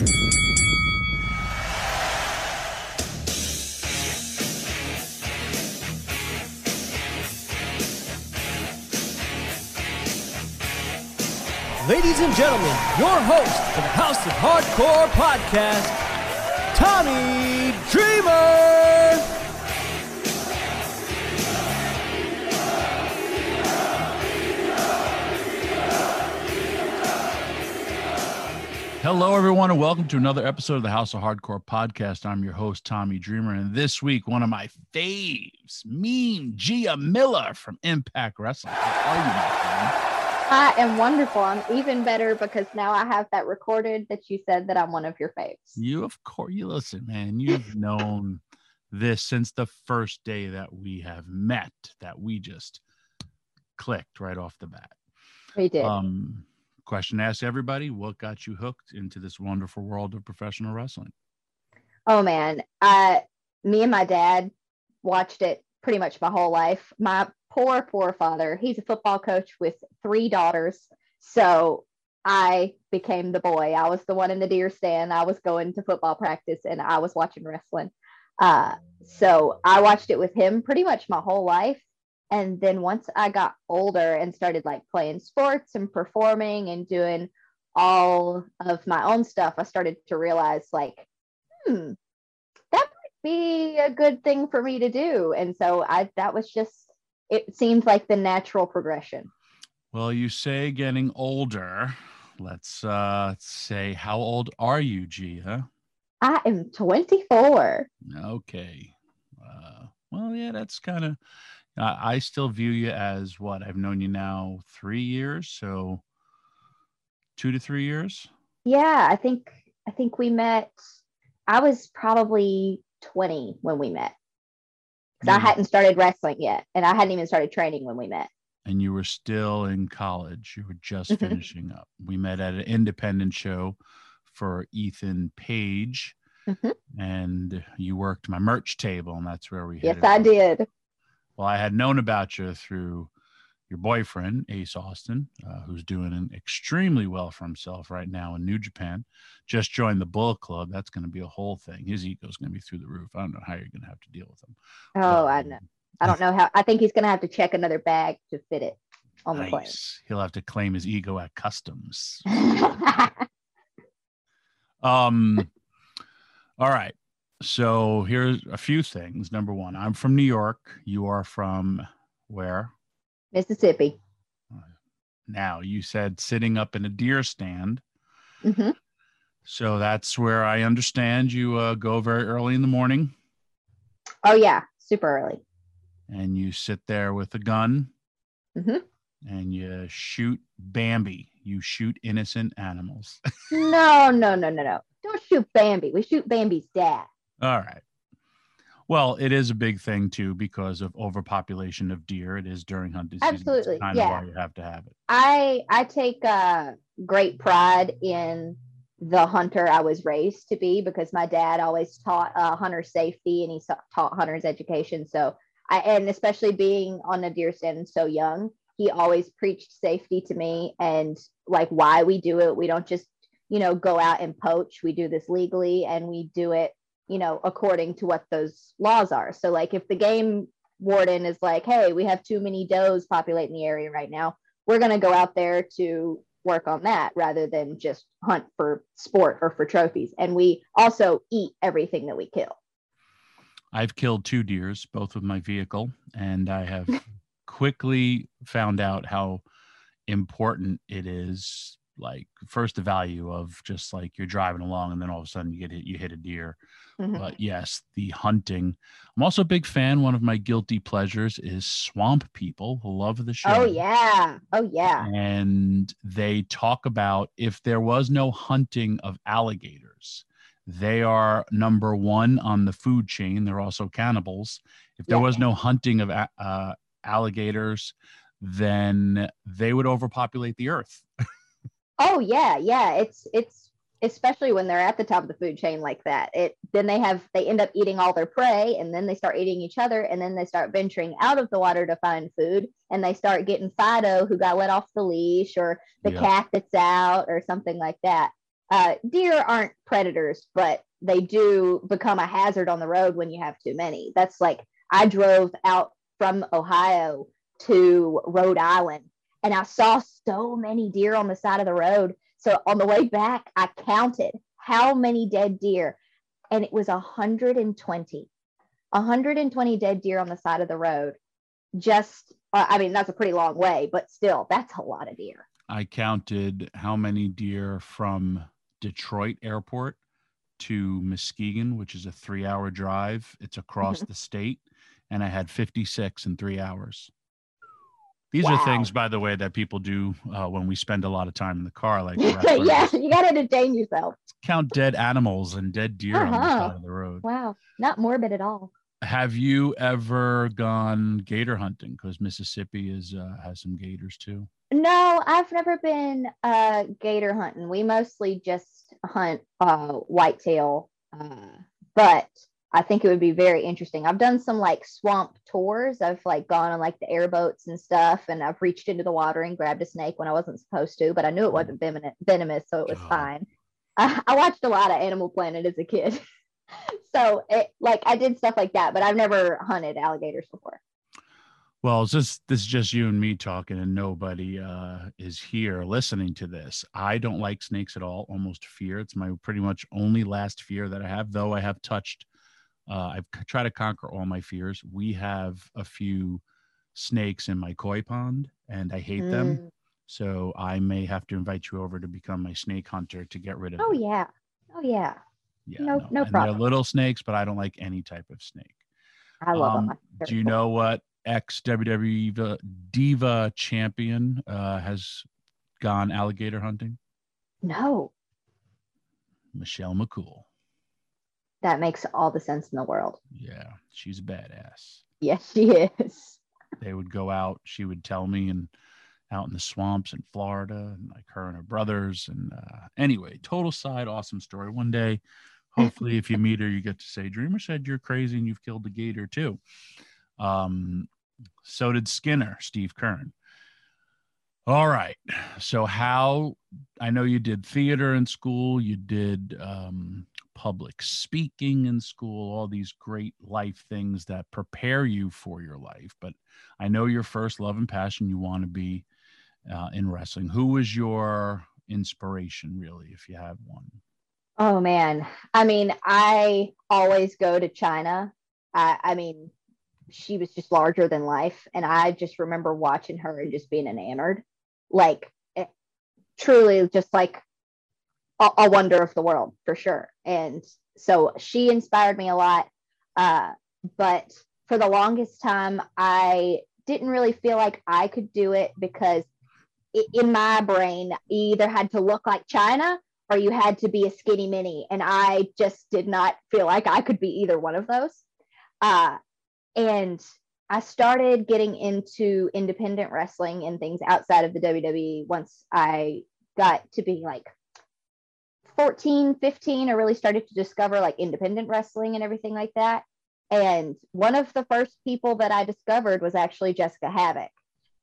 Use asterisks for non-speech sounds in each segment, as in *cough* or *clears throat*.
Ladies and gentlemen, your host for the House of Hardcore podcast, Tommy Dreamer. Hello, everyone, and welcome to another episode of the House of Hardcore podcast. I'm your host, Tommy Dreamer, and this week, one of my faves, Mean Gia Miller from Impact Wrestling. How are you, my friend? I am wonderful. I'm even better because now I have that recorded that you said that I'm one of your faves. You, of course, you listen, man. You've *laughs* known this since the first day that we have met, that we just clicked right off the bat. We did. Um, question to ask everybody: What got you hooked into this wonderful world of professional wrestling? oh man, uh, me and my dad watched it pretty much my whole life. My poor, poor father. He's a football coach with three daughters, so I became the boy. I was the one in the deer stand. I was going to football practice, and I was watching wrestling. Uh, so I watched it with him pretty much my whole life. And then once I got older and started like playing sports and performing and doing all of my own stuff, I started to realize like, hmm, that might be a good thing for me to do. And so I that was just it seemed like the natural progression. Well, you say getting older. Let's uh say how old are you, Gia? I am 24. Okay. Uh, well, yeah, that's kind of. Uh, I still view you as what I've known you now three years, so two to three years. Yeah, I think I think we met. I was probably 20 when we met. Because I hadn't started wrestling yet, and I hadn't even started training when we met. and you were still in college. You were just Mhm. finishing up. We met at an independent show for Ethan Page, Mhm. and you worked my merch table, and that's where we. hit Yes, I did. Well, I had known about you through your boyfriend, Ace Austin, uh, who's doing an extremely well for himself right now in New Japan. Just joined the Bullet Club. That's going to be a whole thing. His ego's going to be through the roof. I don't know how you're going to have to deal with him. Oh, But, I know. I don't know how. I think he's gonna have to check another bag to fit it on the plane. Nice. He'll have to claim his ego at customs. *laughs* Um, all right. So here's a few things. Number one, I'm from New York. You are from where? Mississippi. Now you said sitting up in a deer stand. hmm So that's where I understand you uh, go very early in the morning Oh yeah, super early. and you sit there with a gun Mhm. and you shoot Bambi. You shoot innocent animals. *laughs* No, no, no, no, no. Don't shoot Bambi. We shoot Bambi's dad. All right. Well, it is a big thing too because of overpopulation of deer. It is during hunting season. Absolutely, That's kind yeah. of why you have to have it. I I take uh, great pride in the hunter I was raised to be because my dad always taught uh, hunter safety and he taught hunters education. So I and especially being on a deer stand so young, he always preached safety to me and like why we do it. We don't just you know go out and poach. We do this legally and we do it you know according to what those laws are. So like if the game warden is like, hey, we have too many does populating the area right now we're going to go out there to work on that rather than just hunt for sport or for trophies. And we also eat everything that we kill. I've killed two deers, both with my vehicle, and I have *laughs* quickly found out how important it is. Like first, the value of just like you're driving along, and then all of a sudden you get hit, you hit a deer. Mhm. But yes, the hunting. I'm also a big fan. One of my guilty pleasures is swamp people. Love the show. oh yeah. Oh yeah. And they talk about if there was no hunting of alligators, they are number one on the food chain. They're also cannibals. If there Yeah. was no hunting of uh, alligators, then they would overpopulate the earth. *laughs* Oh yeah, yeah. It's it's especially when they're at the top of the food chain like that. It then they have they end up eating all their prey and then they start eating each other and then they start venturing out of the water to find food and they start getting Fido who got let off the leash or the Yeah. cat that's out or something like that. Uh, deer aren't predators, but they do become a hazard on the road when you have too many. That's like I drove out from Ohio to Rhode Island and I saw so many deer on the side of the road. So on the way back, I counted how many dead deer, and it was 120. 120 dead deer on the side of the road. Just, uh, I mean, that's a pretty long way, but still, that's a lot of deer. I counted how many deer from Detroit Airport to Muskegon, which is a three hour drive. It's across the state. And I had 56 in three hours. These are things, by the way, that people do uh, when we spend a lot of time in the car. Like *laughs* yeah, you got to entertain yourself. count dead animals and dead deer on the Uh-huh. side of the road. Wow, not morbid at all. Have you ever gone gator hunting? Because Mississippi is uh, has some gators too. No, I've never been uh, gator hunting. We mostly just hunt uh, whitetail, uh, but I think it would be very interesting. I've done some like swamp tours. I've like gone on like the airboats and stuff, and I've reached into the water and grabbed a snake when I wasn't supposed to, but I knew it wasn't venomous, so it was fine. I, *laughs* I watched a lot of Animal Planet as a kid, *laughs* so it like I did stuff like that, but I've never hunted alligators before. Well, it's just this is just you and me talking, and nobody uh, is here listening to this. I don't like snakes at all. Almost fear. It's my pretty much only last fear that I have. Though I have touched, uh, I've c- tried to conquer all my fears. We have a few snakes in my koi pond, and I hate them. Mm. So I may have to invite you over to become my snake hunter to get rid of. Oh them. yeah, oh yeah. yeah, no- no And problem. They're little snakes, but I don't like any type of snake. I love Um, them. They're Do you cool. know what ex WWE diva, diva champion uh, has gone alligator hunting? No, Michelle McCool. That makes all the sense in the world. Yeah, she's a badass. Yes, she is. They would go out. She would tell me, and out in the swamps in Florida, and like her and her brothers. And uh, anyway, total side, awesome story. One day, hopefully, if you meet her, you get to say, "Dreamer said you're crazy and you've killed the gator too." Um, so did Skinner, Steve Keirn. All right. So, how I know you did theater in school, you did um, public speaking in school, all these great life things that prepare you for your life. But I know your first love and passion, you want to be uh, in wrestling. Who was your inspiration, really, if you have one? Oh man. I mean, I always go to Chyna. I, I mean, she was just larger than life. And I just remember watching her and just being enamored. Like, it, truly, just like a, a wonder of the world for sure. And so she inspired me a lot. Uh, but for the longest time, I didn't really feel like I could do it because in my brain, either had to look like Chyna or you had to be a skinny mini. And I just did not feel like I could be either one of those. Uh, and I started getting into independent wrestling and things outside of the WWE once I got to be like 14, 15. I really started to discover like independent wrestling and everything like that. And one of the first people that I discovered was actually Jessicka Havok.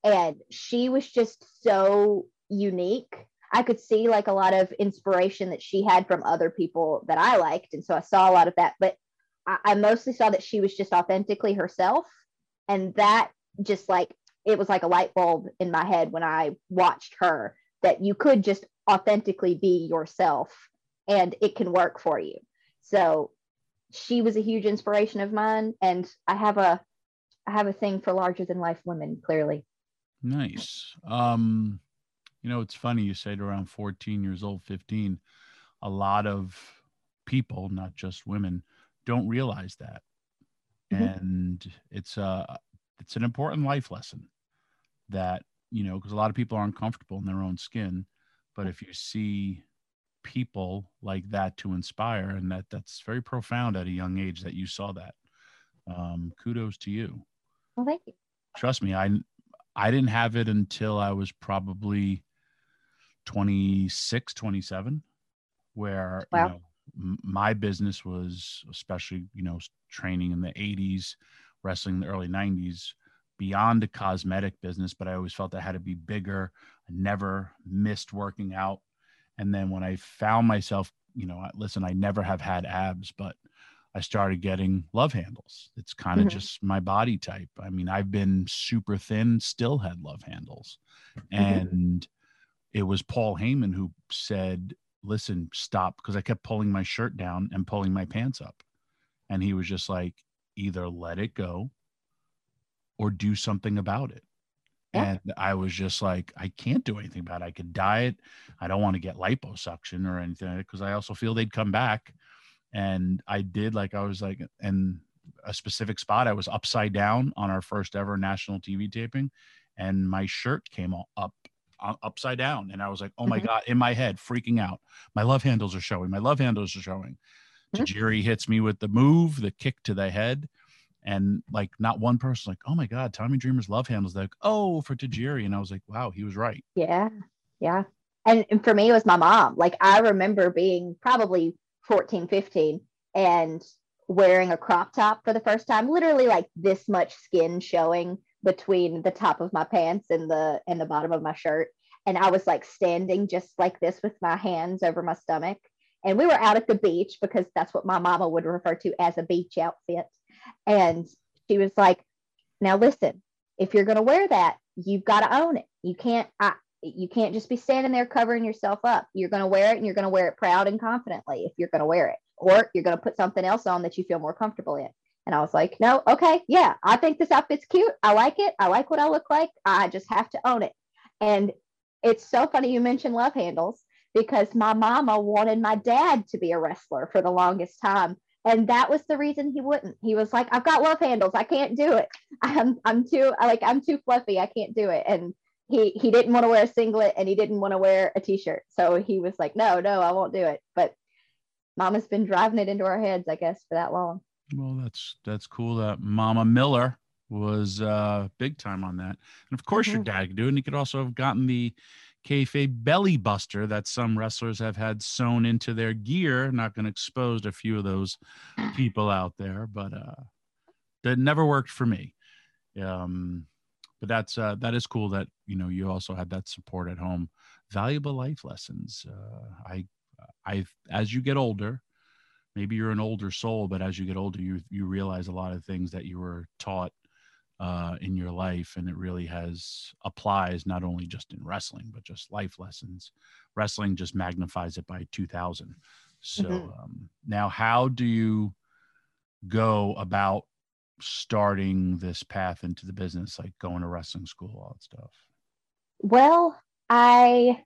And she was just so unique. I could see like a lot of inspiration that she had from other people that I liked. And so I saw a lot of that. But I, I mostly saw that she was just authentically herself. And that just like, it was like a light bulb in my head when I watched her that you could just authentically be yourself and it can work for you. So she was a huge inspiration of mine, and I have a I have a thing for larger than life women. Clearly, Nice. Um, you know, it's funny you said around 14 years old, 15. A lot of people, not just women, don't realize that. Mhm. And it's a it's an important life lesson that, you know, because a lot of people aren't comfortable in their own skin. But if you see people like that to inspire, and that that's very profound at a young age that you saw that. Um, kudos to you well, thank you. trust me i i didn't have it until i was probably 26 27 where Wow. you know m- my business was especially you know training in the 80s wrestling in the early 90s beyond a cosmetic business but i always felt i had to be bigger i never missed working out and then when i found myself you know listen i never have had abs but I started getting love handles. It's kind of Mhm. just my body type. I mean, I've been super thin, still had love handles. And it was Paul Heyman who said, listen, stop, because I kept pulling my shirt down and pulling my pants up. And he was just like, either let it go or do something about it. Yeah. And I was just like, I can't do anything about it. I could diet. I don't want to get liposuction or anything because I also feel they'd come back and I did like I was like in a specific spot. I was upside down on our first ever national TV taping, and my shirt came all up uh, upside down, and I was like, "Oh my Mhm. god!" In my head, freaking out. My love handles are showing. My love handles are showing. Tajiri hits me with the move, the kick to the head. And like not one person like, oh my God, Tommy Dreamer's love handles. Like, oh, for Tajiri. And I was like, wow, he was right. Yeah. Yeah. And, and for me, it was my mom. Like I remember being probably 14, 15 and wearing a crop top for the first time, literally like this much skin showing between the top of my pants and the and the bottom of my shirt. And I was like standing just like this with my hands over my stomach. And we were out at the beach because that's what my mama would refer to as a beach outfit. And she was like, now listen, if you're going to wear that, you've got to own it. You can't, I, you can't just be standing there covering yourself up. You're going to wear it and you're going to wear it proud and confidently if you're going to wear it, or you're going to put something else on that you feel more comfortable in. And I was like, no, okay, yeah, I think this outfit's cute. I like it. I like what I look like. I just have to own it. And it's so funny you mentioned love handles because my mama wanted my dad to be a wrestler for the longest time. And that was the reason he wouldn't. He was like, I've got love handles. I can't do it. *laughs* I'm I'm too I like I'm too fluffy. I can't do it. And he he didn't want to wear a singlet and he didn't want to wear a t-shirt. So he was like, no, no, I won't do it. But mama's been driving it into our heads, I guess, for that long. Well, that's that's cool that Mama Miller was uh big time on that. And of course your Mhm. dad could do it. And he could also have gotten the kayfabe belly buster that some wrestlers have had sewn into their gear. Not going to expose a few of those people out there, but uh that never worked for me. Um but that's uh that is cool that you know you also had that support at home. Valuable life lessons. Uh I I as you get older, maybe you're an older soul, but as you get older, you you realize a lot of things that you were taught uh, in your life, and it really has applies not only just in wrestling, but just life lessons. Wrestling just magnifies it by two thousand. So Mhm. um, now, how do you go about starting this path into the business, like going to wrestling school, all that stuff? Well, I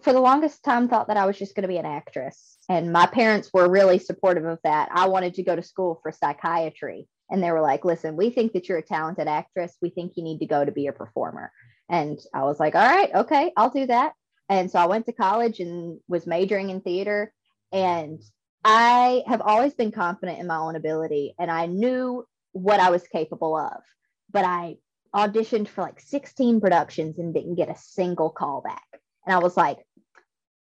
for the longest time thought that I was just going to be an actress. And my parents were really supportive of that. I wanted to go to school for psychiatry. And they were like, listen, we think that you're a talented actress. We think you need to go to be a performer. And I was like, all right, okay, I'll do that. And so I went to college and was majoring in theater. And I have always been confident in my own ability and I knew what I was capable of. But I auditioned for like 16 productions and didn't get a single call back. And I was like,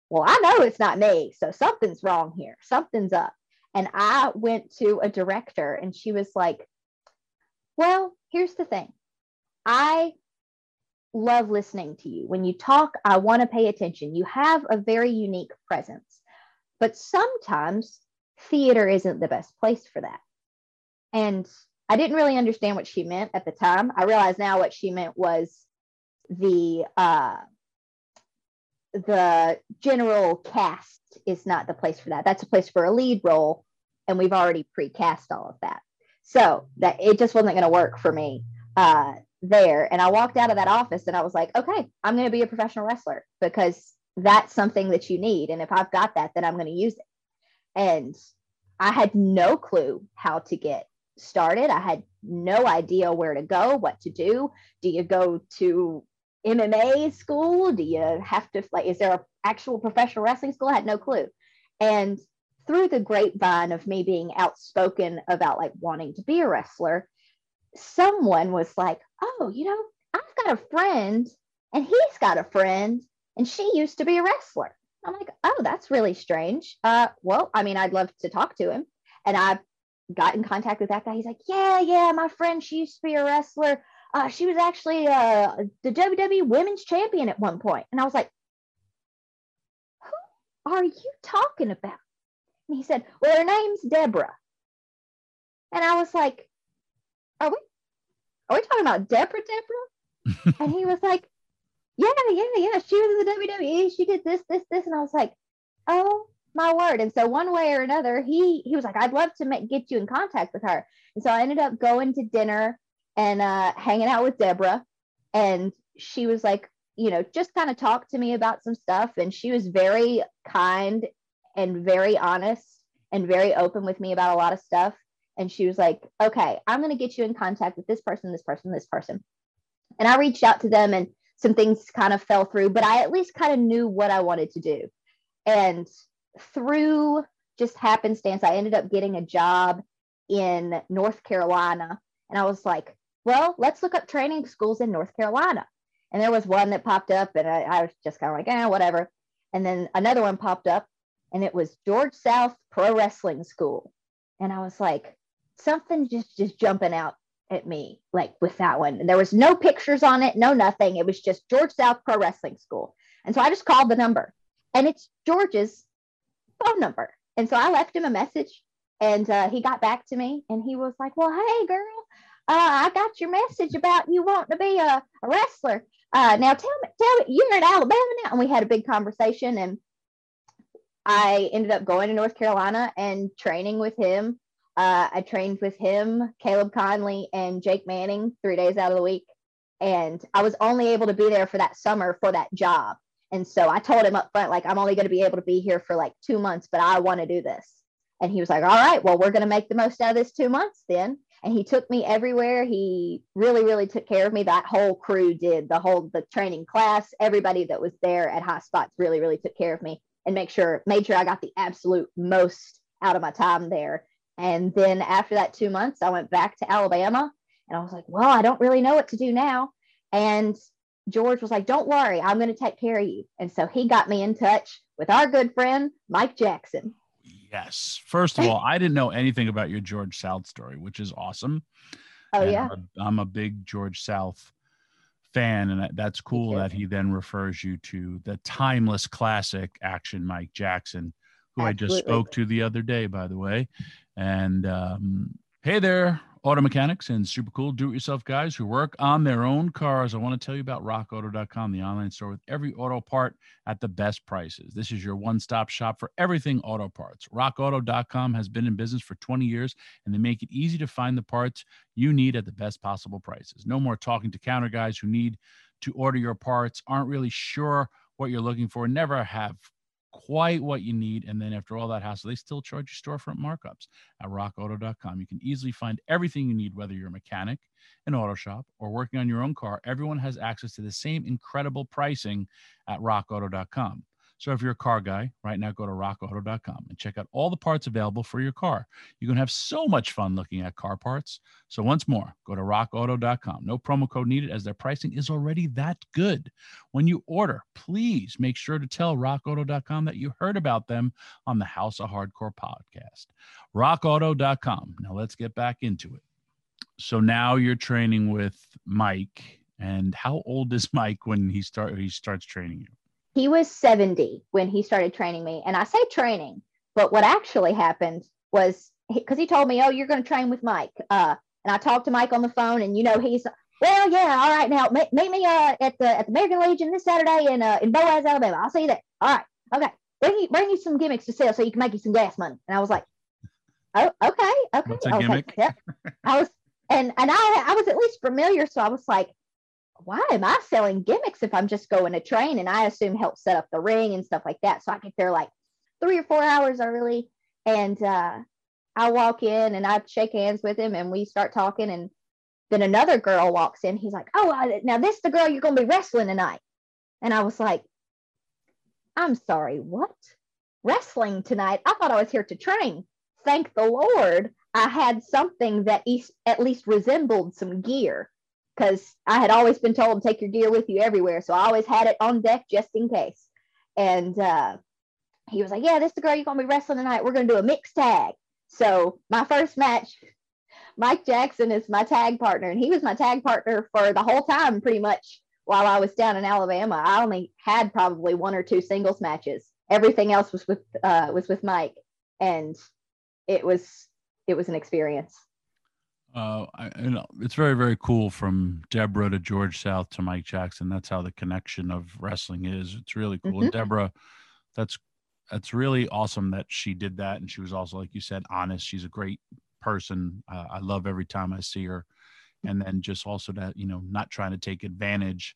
well, I know it's not me. So something's wrong here. Something's up. And I went to a director and she was like, well, here's the thing. I love listening to you. When you talk, I want to pay attention. You have a very unique presence. But sometimes theater isn't the best place for that. And I didn't really understand what she meant at the time. I realize now what she meant was the uh, the general cast is not the place for that. That's a place for a lead role, and we've already precast all of that. So that it just wasn't going to work for me uh, there. And I walked out of that office and I was like, okay, I'm going to be a professional wrestler because that's something that you need. And if I've got that, then I'm going to use it. And I had no clue how to get started. I had no idea where to go, what to do. Do you go to MMA school? Do you have to like is there an actual professional wrestling school? I had no clue. And through the grapevine of me being outspoken about like wanting to be a wrestler, someone was like, "Oh, you know, I've got a friend and he's got a friend and she used to be a wrestler." I'm like, "Oh, that's really strange." Uh, well, I mean, I'd love to talk to him. And I got in contact with that guy. He's like, "Yeah, yeah, my friend, she used to be a wrestler. Uh, she was actually uh, the WWE Women's Champion at one point." And I was like, "Who are you talking about?" And he said, Well, her name's Debra. And I was like, Are we are we talking about Debra Debra? *laughs* and he was like, Yeah, yeah, yeah. She was in the WWE. She did this, this, this. And I was like, Oh my word. And so one way or another, he he was like, I'd love to make, get you in contact with her. And so I ended up going to dinner and uh, hanging out with Debra. And she was like, you know, just kind of talked to me about some stuff. And she was very kind and very honest and very open with me about a lot of stuff. And she was like, okay, I'm going to get you in contact with this person, this person, this person. And I reached out to them and some things kind of fell through, but I at least kind of knew what I wanted to do. And through just happenstance, I ended up getting a job in North Carolina. And I was like, well, let's look up training schools in North Carolina. And there was one that popped up, and I, I was just kind of like, eh, whatever. And then another one popped up, and it was George South Pro Wrestling School. And I was like, something just just jumping out at me, like with that one. And there was no pictures on it, no nothing. It was just George South Pro Wrestling School. And so I just called the number, and it's George's phone number. And so I left him a message, and uh, he got back to me, and he was like, "Well, hey, girl, I got your message about you wanting to be a, a wrestler. Uh, now tell me, tell me, you're in Alabama now." And we had a big conversation, and I ended up going to North Carolina and training with him. Uh, I trained with him, Caleb Conley, and Jake Manning three days out of the week. And I was only able to be there for that summer for that job. And so I told him up front, like, I'm only going to be able to be here for like two months, but I want to do this. And he was like, All right, well, we're going to make the most out of this two months then. And he took me everywhere. He really, really took care of me. That whole crew did the whole the training class. Everybody that was there at High Spots really, really took care of me and make sure made sure I got the absolute most out of my time there. And then after that two months, I went back to Alabama and I was like, well, I don't really know what to do now. And George was like, don't worry, I'm going to take care of you. And so he got me in touch with our good friend, Mike Jackson. Yes. First of all, I didn't know anything about your George South story, which is awesome. Oh, And yeah. I'm a, I'm a big George South fan, and that's cool that he then refers you to the timeless classic action Mike Jackson, who I just spoke to the other day, by the way. And um, hey there, auto mechanics and super cool do-it-yourself guys who work on their own cars. I want to tell you about RockAuto.com, the online store with every auto part at the best prices. This is your one-stop shop for everything auto parts. RockAuto.com has been in business for 20 years, and they make it easy to find the parts you need at the best possible prices. No more talking to counter guys who need to order your parts, aren't really sure what you're looking for, never have quite what you need. And then after all that hassle, they still charge you storefront markups at rockauto.com. You can easily find everything you need, whether you're a mechanic, an auto shop, or working on your own car. Everyone has access to the same incredible pricing at rockauto.com. So if you're a car guy, right now go to rockauto.com and check out all the parts available for your car. You're going to have so much fun looking at car parts. So once more, go to rockauto.com. No promo code needed as their pricing is already that good. When you order, please make sure to tell rockauto.com that you heard about them on the House of Hardcore podcast. rockauto.com. Now let's get back into it. So now you're training with Mike and how old is *laughs* Mike when he start he starts training you? He was 70 when he started training me. And I say training, but what actually happened was because he told me, Oh, you're going to train with Mike. Uh, and I talked to Mike on the phone, and you know, he's well, yeah, all right. Now meet, meet me uh, at the at the American Legion this Saturday in uh, in Boaz, Alabama. I'll see you there. All right, okay. Bring you bring you some gimmicks to sell so you can make you some gas money. And I was like, Oh, okay, okay. What's a I was gimmick? Like, yep. I was, and and I I was at least familiar, so I was like, why am I selling gimmicks if I'm just going to train? And I assume help set up the ring and stuff like that. So I get there like three or four hours early, and uh, I walk in and I shake hands with him, and we start talking, and then another girl walks in. He's like, "Oh, I, now this the girl you're going to be wrestling tonight," and I was like, "I'm sorry, what? Wrestling tonight? I thought I was here to train." Thank the Lord, I had something that at least resembled some gear because I had always been told to take your gear with you everywhere. So I always had it on deck just in case. And uh, he was like, Yeah, this is the girl you're going to be wrestling tonight. We're going to do a mixed tag. So my first match, Mike Jackson is my tag partner, and he was my tag partner for the whole time pretty much while I was down in Alabama. I only had probably one or two singles matches. Everything else was with uh, was with Mike, and it was it was an experience. Uh, I, you know, it's very, very cool from Debra to George South to Mike Jackson. That's how the connection of wrestling is. It's really cool. And Debra, that's that's really awesome that she did that, and she was also, like you said, honest. She's a great person. Uh, I love every time I see her, and then just also that you know, not trying to take advantage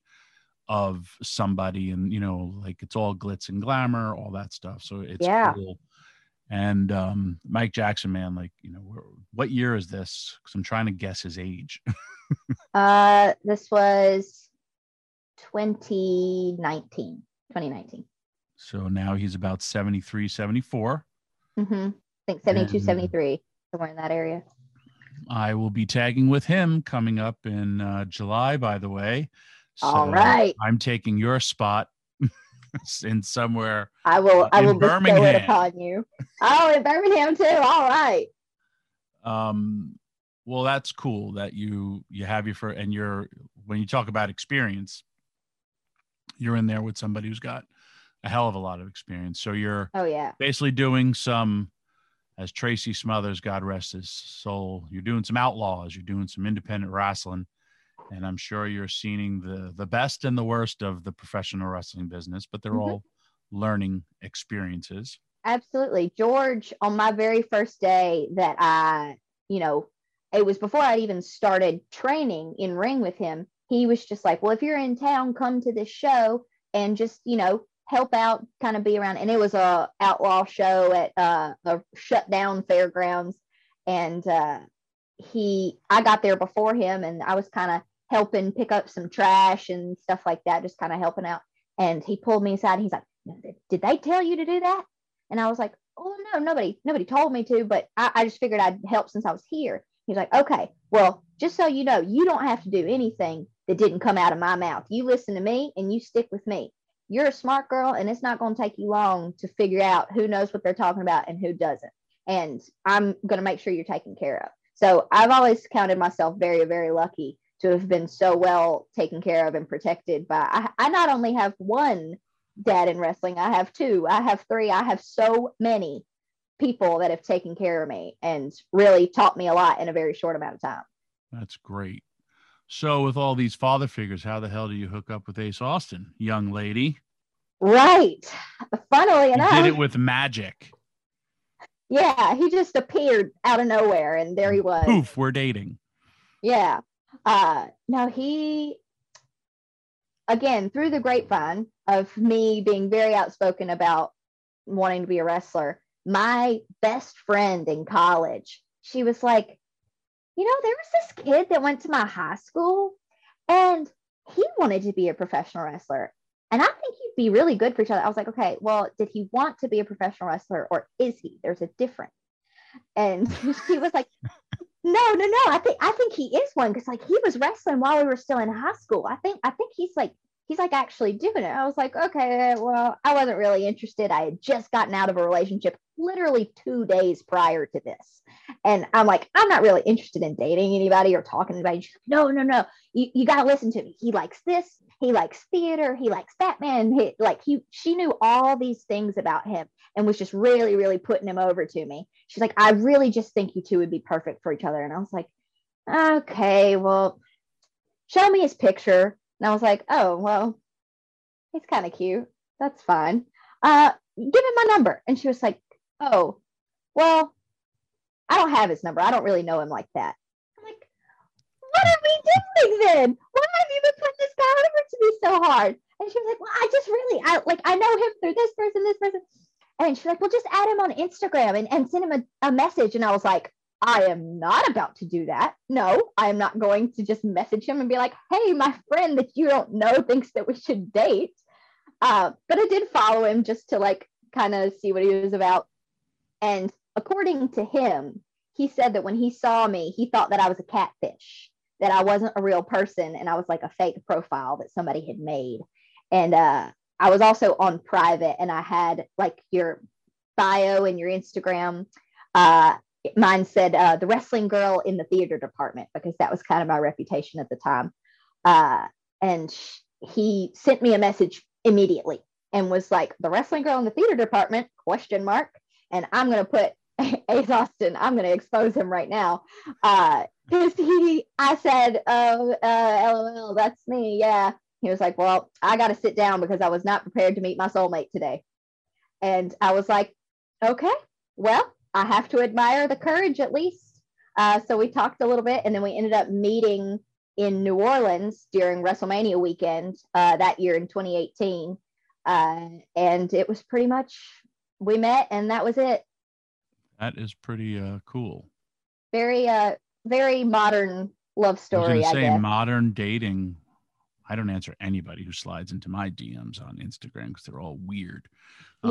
of somebody, and you know, like it's all glitz and glamour, all that stuff. So it's Yeah. cool. And um, Mike Jackson, man, like you know, what year is this? Because I'm trying to guess his age. *laughs* Uh, this was 2019. 2019. So now he's about 73, 74. Mm-hmm. I think 72, And- 73, somewhere in that area. I will be tagging with him coming up in uh, July, by the way. All right. I'm taking your spot *laughs* in somewhere. I will. I will bestow it upon you. Oh, in Birmingham too. All right. Um, well, that's cool that you you have your for and you're when you talk about experience, you're in there with somebody who's got a hell of a lot of experience. So you're Oh yeah. basically doing some as Tracy Smothers, God rest his soul, you're doing some outlaws, you're doing some independent wrestling, and I'm sure you're seeing the the best and the worst of the professional wrestling business, but they're Mhm. all learning experiences. Absolutely. George, on my very first day that I, you know, it was before I even started training in ring with him. He was just like, well, if you're in town, come to this show and just, you know, help out, kind of be around. And it was a outlaw show at uh, a shut down fairgrounds. And uh, he, I got there before him and I was kind of helping pick up some trash and stuff like that, just kind of helping out. And he pulled me aside. And he's like, did they tell you to do that? And I was like, oh no, nobody, nobody told me to, but I, I just figured I'd help since I was here. He's like, okay, well, just so you know, you don't have to do anything that didn't come out of my mouth. You listen to me and you stick with me. You're a smart girl, and it's not going to take you long to figure out who knows what they're talking about and who doesn't. And I'm going to make sure you're taken care of. So I've always counted myself very, very lucky to have been so well taken care of and protected by. I, I not only have one dad in wrestling, I have two, I have three, I have so many people that have taken care of me and really taught me a lot in a very short amount of time. That's great. So, with all these father figures, how the hell do you hook up with Ace Austin, young lady? Right. Funnily You enough, did it with magic. yeah, he just appeared out of nowhere and there he was. Poof, we're dating. Yeah. Uh he again through the grapevine of me being very outspoken about wanting to be a wrestler, my best friend in college, she was like, you know, there was this kid that went to my high school and he wanted to be a professional wrestler. And I think he'd be really good for each other. I was like, okay, well, did he want to be a professional wrestler or is he? There's a difference. And *laughs* she was like, no, no, no. I think I think he is one because like he was wrestling while we were still in high school. I think I think he's like he's like actually doing it. I was like, okay, well, I wasn't really interested. I had just gotten out of a relationship literally two days prior to this. And I'm like, I'm not really interested in dating anybody or talking to anybody. She's like, no, no, no. You, you gotta listen to me. He likes this, he likes theater, he likes Batman. He, like he she knew all these things about him and was just really, really putting him over to me. She's like, I really just think you two would be perfect for each other. And I was like, okay, well, show me his picture. And I was like, oh, well, he's kind of cute. That's fine. Uh, give him my number. And she was like, oh, well, I don't have his number. I don't really know him like that. I'm like, what are we doing then? Why have you been putting this guy over to me so hard? And she was like, well, I just really, I like, I know him through this person, this person. And she's like, well, just add him on Instagram and, and send him a, a message. And I was like, I am not about to do that. No, I am not going to just message him and be like, hey, my friend that you don't know thinks that we should date. Uh, but I did follow him just to like kind of see what he was about. And according to him, he said that when he saw me, he thought that I was a catfish, that I wasn't a real person and I was like a fake profile that somebody had made. And uh, I was also on private and I had like your bio and your Instagram. Uh, mine said uh, the wrestling girl in the theater department because that was kind of my reputation at the time. Uh, and sh- he sent me a message immediately and was like, the wrestling girl in the theater department, question mark. And I'm going to put *laughs* Ace Austin, I'm going to expose him right now. Because uh, he, I said, oh, uh, LOL, that's me. Yeah. He was like, well, I got to sit down because I was not prepared to meet my soulmate today. And I was like, okay, well, I have to admire the courage at least. Uh, so we talked a little bit and then we ended up meeting in New Orleans during WrestleMania weekend uh, that year in 2018. Uh, and it was pretty much, we met and that was it. That is pretty uh, cool. Very, uh, very modern love story. I was I say guess. modern dating. I don't answer anybody who slides into my DMs on Instagram because they're all weird.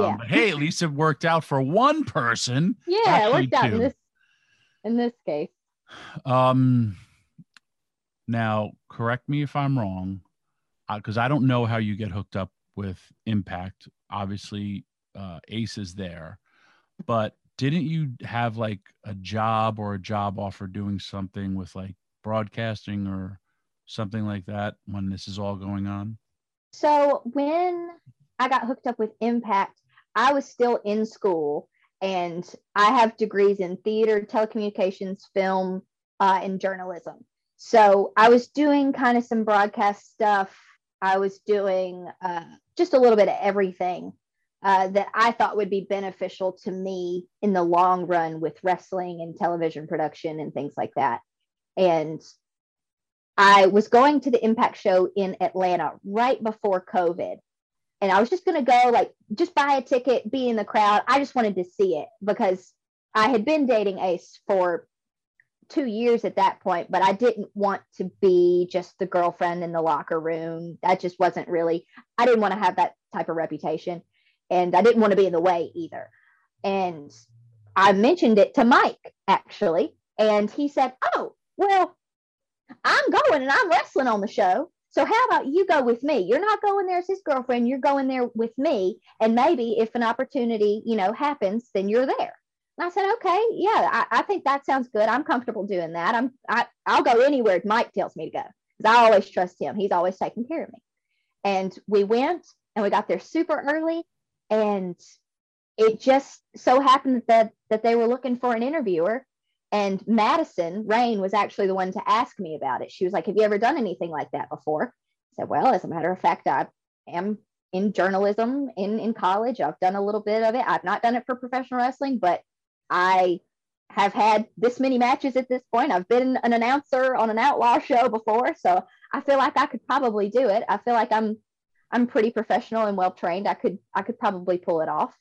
Um, But hey, at least it worked out for one person. yeah, it worked out in this in this case. Um, now correct me if I'm wrong, because I don't know how you get hooked up with Impact. Obviously, uh, Ace is there, but didn't you have like a job or a job offer doing something with like broadcasting or something like that when this is all going on? So when I got hooked up with Impact, I was still in school and I have degrees in theater, telecommunications, film, uh, and journalism. So I was doing kind of some broadcast stuff. I was doing uh, just a little bit of everything uh, that I thought would be beneficial to me in the long run with wrestling and television production and things like that. And I was going to the Impact show in Atlanta right before COVID. And I was just going to go, like, just buy a ticket, be in the crowd. I just wanted to see it because I had been dating Ace for two years at that point, but I didn't want to be just the girlfriend in the locker room. That just wasn't really, I didn't want to have that type of reputation. And I didn't want to be in the way either. And I mentioned it to Mike, actually. And he said, Oh, well, I'm going and I'm wrestling on the show. So how about you go with me? You're not going there as his girlfriend. You're going there with me. And maybe if an opportunity, you know, happens, then you're there. And I said, okay, yeah, I, I think that sounds good. I'm comfortable doing that. I'm I, I'll go anywhere Mike tells me to go because I always trust him. He's always taking care of me. And we went and we got there super early. And it just so happened that that they were looking for an interviewer and Madison Rayne was actually the one to ask me about it. She was like, Have you ever done anything like that before? I said, Well, as a matter of fact, I am in journalism in, in college. I've done a little bit of it. I've not done it for professional wrestling, but I have had this many matches at this point. I've been an announcer on an outlaw show before. So I feel like I could probably do it. I feel like I'm I'm pretty professional and well trained. I could I could probably pull it off.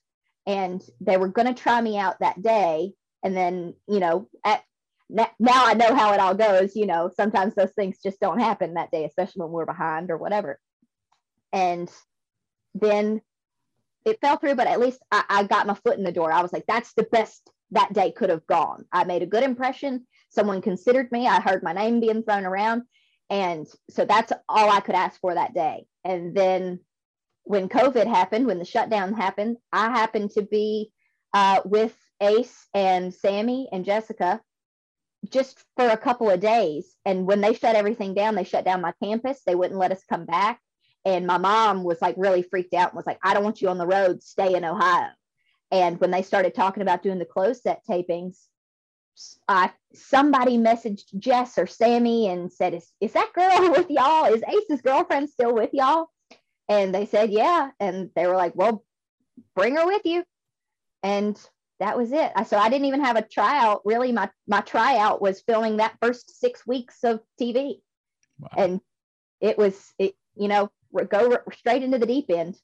And they were gonna try me out that day and then you know at now i know how it all goes you know sometimes those things just don't happen that day especially when we're behind or whatever. And then it fell through but at least I, I got my foot in the door. I was like that's the best that day could have gone. I made a good impression. Someone considered me. I heard my name being thrown around. And so that's all i could ask for that day. And then when covid happened when the shutdown happened i happened to be uh, with Ace and Sammy and Jessica just for a couple of days. And when they shut everything down, they shut down my campus. They wouldn't let us come back. And my mom was like really freaked out and was like, I don't want you on the road, stay in Ohio. And when they started talking about doing the closed set tapings, I somebody messaged Jess or Sammy and said, Is, is that girl *laughs* with y'all? Is Ace's girlfriend still with y'all? And they said, Yeah. And they were like, Well, bring her with you and that was it. I, so I didn't even have a tryout. Really, my my tryout was filming that first six weeks of TV, Wow. and it was it. You know, go straight into the deep end.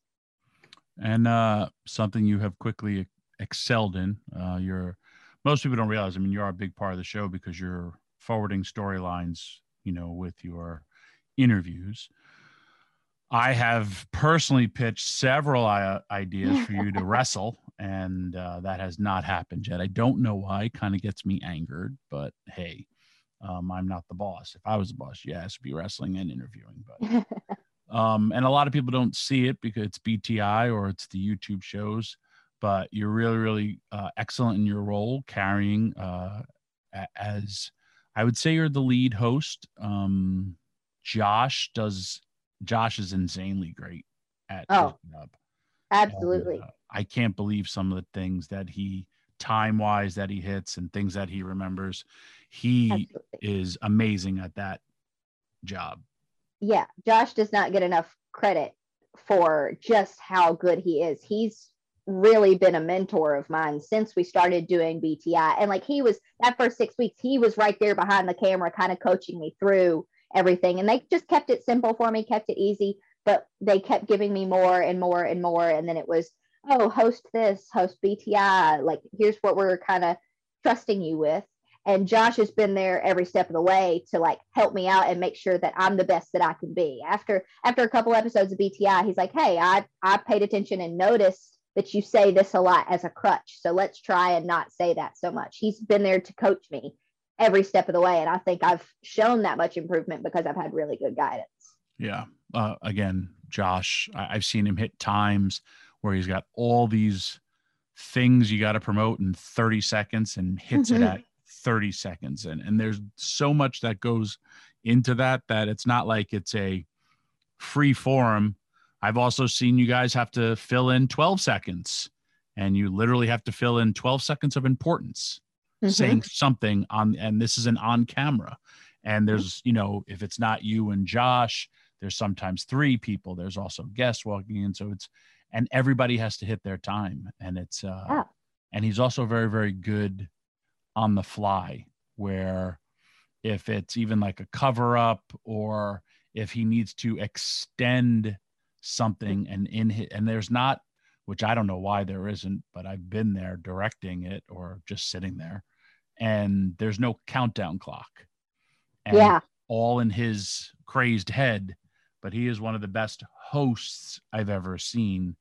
and uh, something you have quickly excelled in. Uh, you're most people don't realize. I mean, you are a big part of the show because you're forwarding storylines. You know, with your interviews. I have personally pitched several uh, ideas for you to *laughs* wrestle, and uh, that has not happened yet. I don't know why. It kind of gets me angered, but hey, um, I'm not the boss. If I was the boss, yeah, be wrestling and interviewing. But *laughs* um, and a lot of people don't see it because it's BTI or it's the YouTube shows. But you're really, really uh, excellent in your role, carrying uh, as I would say you're the lead host. Um, Josh does. Josh is insanely great at Oh. Absolutely. And, uh, I can't believe some of the things that he time wise that he hits and things that he remembers. He Absolutely. is amazing at that job. yeah, Josh does not get enough credit for just how good he is. He's really been a mentor of mine since we started doing BTI. And like he was that first six weeks, he was right there behind the camera, kind of coaching me through everything. And they just kept it simple for me, kept it easy, but they kept giving me more and more and more. And then it was, oh, host this, host BTI. Like, here's what we're kind of trusting you with and Josh has been there every step of the way to like help me out and make sure that I'm the best that I can be. After after a couple episodes of BTI, he's like, "Hey, I I paid attention and noticed that you say this a lot as a crutch. So let's try and not say that so much." He's been there to coach me every step of the way and I think I've shown that much improvement because I've had really good guidance. Yeah. Uh, again, Josh, I- I've seen him hit times where he's got all these things you got to promote in 30 seconds and hits it Mhm. at 30 seconds. And, and there's so much that goes into that that it's not like it's a free forum. I've also seen you guys have to fill in 12 seconds and you literally have to fill in 12 seconds of importance Mhm. saying something on and this is an on camera and there's you know if it's not you and josh there's sometimes three people there's also guests walking in so it's and everybody has to hit their time and it's uh Yeah. and he's also very very good on the fly where if it's even like a cover up or if he needs to extend something and in hit and there's not which I don't know why there isn't, but I've been there directing it or just sitting there, and there's no countdown clock. And Yeah. all in his crazed head, but he is one of the best hosts I've ever seen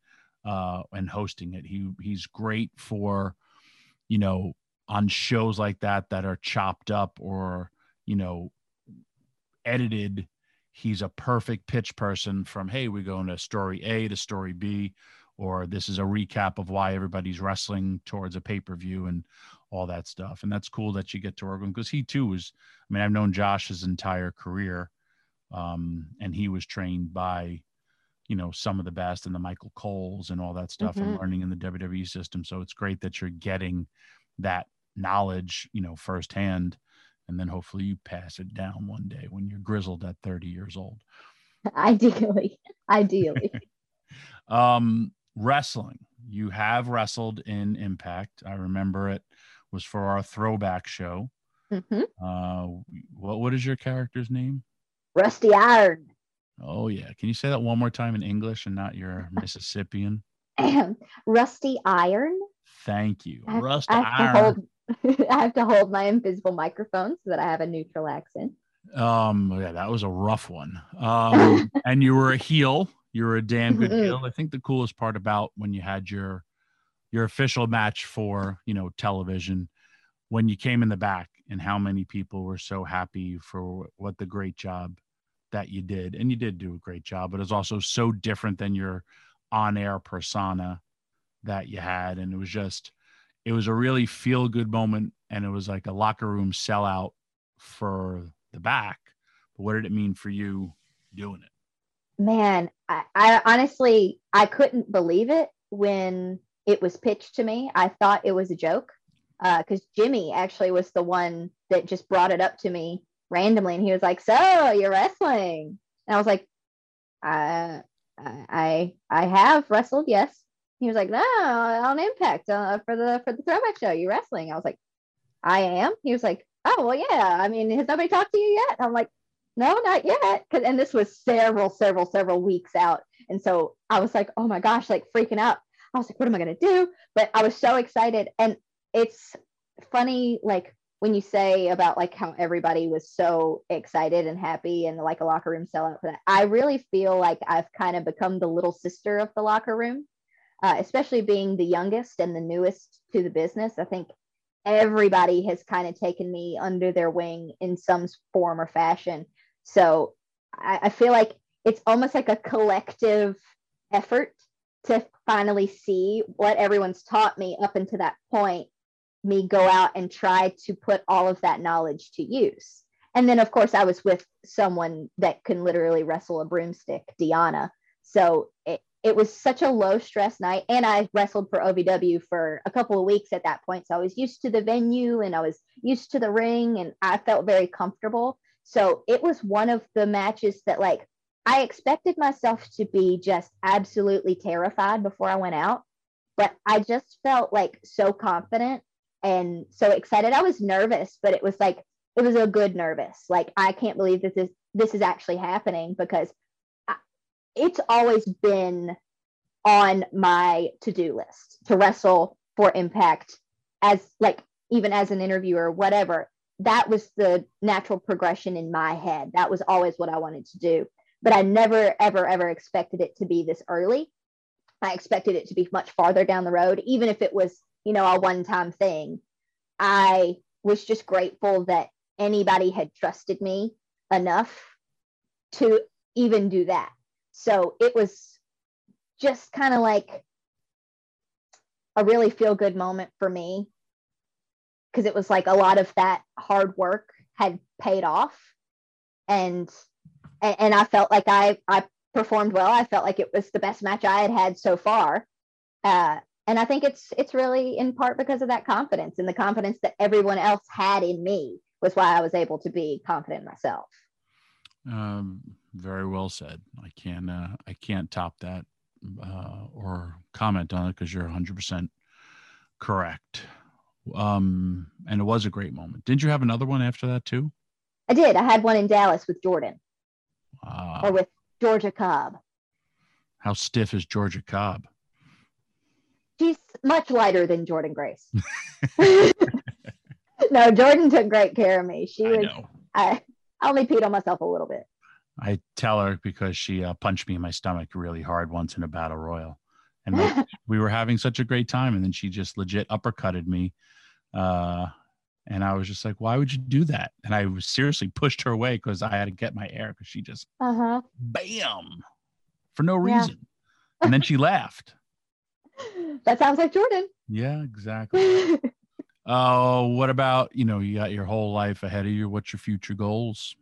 uh and hosting it. He he's great for you know on shows like that that are chopped up or you know edited he's a perfect pitch person from hey we're going to story a to story b or this is a recap of why everybody's wrestling towards a pay-per-view and all that stuff and that's cool that you get to work with because he too was i mean i've known josh his entire career um, and he was trained by you know some of the best and the michael coles and all that stuff and Mhm. learning in the wwe system so it's great that you're getting that knowledge you know firsthand and then hopefully you pass it down one day when you're grizzled at 30 years old *laughs* Ideally. Ideally. *laughs* um wrestling you have wrestled in impact i remember it was for our throwback show Mhm. uh what what is your character's name Rusty Iron. Oh yeah can you say that one more time in english and not your *laughs* mississippian *clears throat* Rusty Iron. thank you I have, rust I iron hold *laughs* I have to hold my invisible microphone so that I have a neutral accent. Um, yeah, that was a rough one. Um, *laughs* and you were a heel. You were a damn good heel. I think the coolest part about when you had your your official match for you know television, when you came in the back, and how many people were so happy for what the great job that you did, and you did do a great job. But it's also so different than your on-air persona that you had, and it was just it was a really feel good moment and it was like a locker room sellout for the back but what did it mean for you doing it Man, I, I honestly I couldn't believe it when it was pitched to me. I thought it was a joke uh, because Jimmy actually was the one that just brought it up to me randomly, and he was like, "So you're wrestling?" And I was like, "I, I, I have wrestled, yes." He was like, no, on Impact uh, for the for the throwback show. You wrestling? I was like, I am. He was like, oh well, yeah. I mean, has nobody talked to you yet? I'm like, no, not yet. And this was several, several, several weeks out. And so I was like, oh my gosh, like freaking out. I was like, what am I to do? But I was so excited. And it's funny, like when you say about like how everybody was so excited and happy and like a locker room sellout for that. I really feel like I've kind of become the little sister of the locker room, uh, especially being the youngest and the newest to the business. I think everybody has kind of taken me under their wing in some form or fashion. So I, I feel like it's almost like a collective effort to finally see what everyone's taught me up until that point me go out and try to put all of that knowledge to use. And then of course i was with someone that can literally wrestle a broomstick Deonna. So it, it was such a low stress night and i wrestled for ovw for a couple of weeks at that point. So i was used to the venue and i was used to the ring and i felt very comfortable. So it was one of the matches that like I expected myself to be just absolutely terrified before I went out, but I just felt like so confident and so excited. I was nervous, but it was like it was a good nervous. Like I can't believe that this this is actually happening because I, it's always been on my to-do list to wrestle for impact as like even as an interviewer whatever that was the natural progression in my head that was always what i wanted to do but I never, ever, ever expected it to be this early. I expected it to be much farther down the road, even if it was, you know, a one time thing. I was just grateful that anybody had trusted me enough to even do that. So it was just kind of like a really feel good moment for me because it was like a lot of that hard work had paid off. And and, I felt like I I performed well. I felt like it was the best match I had had so far. Uh, and I think it's it's really in part because of that confidence and the confidence that everyone else had in me was why I was able to be confident myself. Um, very well said. I can uh, I can't top that uh, or comment on it because you're 100 percent correct. Um, and it was a great moment. Didn't you have another one after that too? I did. I had one in Dallas with Jordynne. Uh, or with Georgia Cobb. How stiff is Georgia Cobb? Much lighter than Jordynne Grace. *laughs* no, Jordynne took great care of me. She was. I, I only peed on myself a little bit. I tell her because she uh, punched me in my stomach really hard once in a battle royal, and like, *laughs* we were having such a great time, and then she just legit uppercutted me, uh, and I was just like, why would you do that? And I was seriously pushed her away because I had to get my air because she just uh-huh. bam for no reason. Yeah. and then she laughed. *laughs* That sounds like Jordynne. Yeah, exactly. Oh, *laughs* uh, what about, you know, you got your whole life ahead of you. What's your future goals?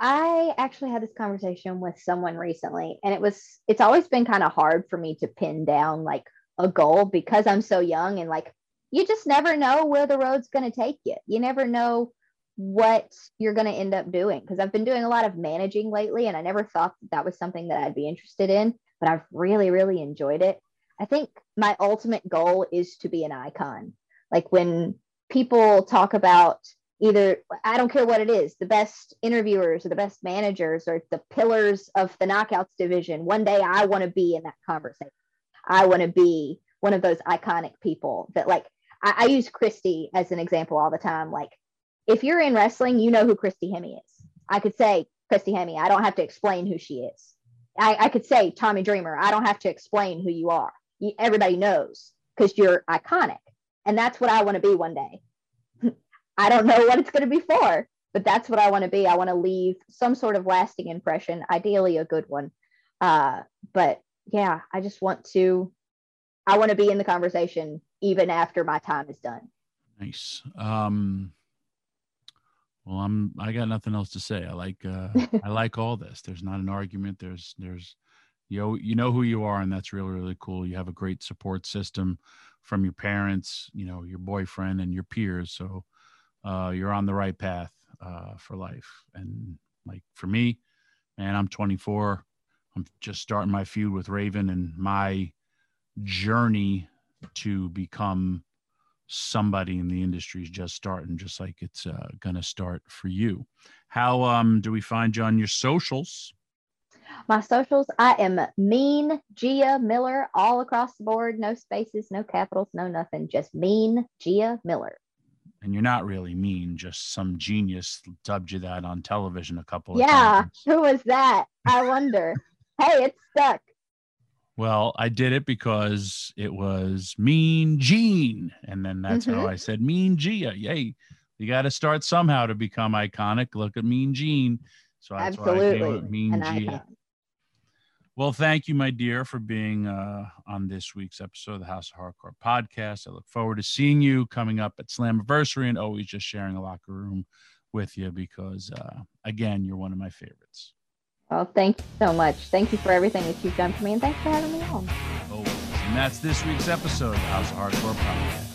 I actually had this conversation with someone recently, and it was, it's always been kind of hard for me to pin down like a goal because I'm so young and like you just never know where the road's going to take you. You never know what you're going to end up doing because I've been doing a lot of managing lately and I never thought that, that was something that I'd be interested in, but I've really, really enjoyed it. I think my ultimate goal is to be an icon. Like when people talk about either, I don't care what it is, the best interviewers or the best managers or the pillars of the knockouts division, one day I want to be in that conversation. I want to be one of those iconic people that like I, I use Christy as an example all the time. Like, if you're in wrestling, you know who Christy Hemme is. I could say Christy Hemme. I don't have to explain who she is. I, I could say Tommy Dreamer. I don't have to explain who you are. Everybody knows because you're iconic. And that's what I want to be one day. *laughs* I don't know what it's going to be for, but that's what I want to be. I want to leave some sort of lasting impression, ideally a good one. Uh, but yeah, I just want to, I want to be in the conversation even after my time is done. Nice. Um, well, I'm. I got nothing else to say. I like. Uh, *laughs* I like all this. There's not an argument. There's. There's. You know. You know who you are, and that's really really cool. You have a great support system from your parents. You know your boyfriend and your peers. So uh, you're on the right path uh, for life. And like for me, man, I'm 24. I'm just starting my feud with Raven, and my journey to become somebody in the industry is just starting, just like it's uh, going to start for you. How um, do we find you on your socials? My socials, I am mean Gia Miller all across the board. No spaces, no capitals, no nothing. Just mean Gia Miller. And you're not really mean, just some genius dubbed you that on television a couple of Yeah, who was that? I wonder. *laughs* hey, it's stuck. Well, I did it because it was Mean Gene. And then that's how Mhm. I said Mean Gia. Yay. You got to start somehow to become iconic. Look at Mean Gene. So that's why I came Absolutely. Mean An Gia. Well, thank you, my dear, for being uh, on this week's episode of the House of Hardcore podcast. I look forward to seeing you coming up at Slammiversary and always just sharing a locker room with you because, uh, again, you're one of my favorites. Well, thank you so much. Thank you for everything that you've done for me, and thanks for having me on. Always. And that's this week's episode of the House of Hardcore podcast.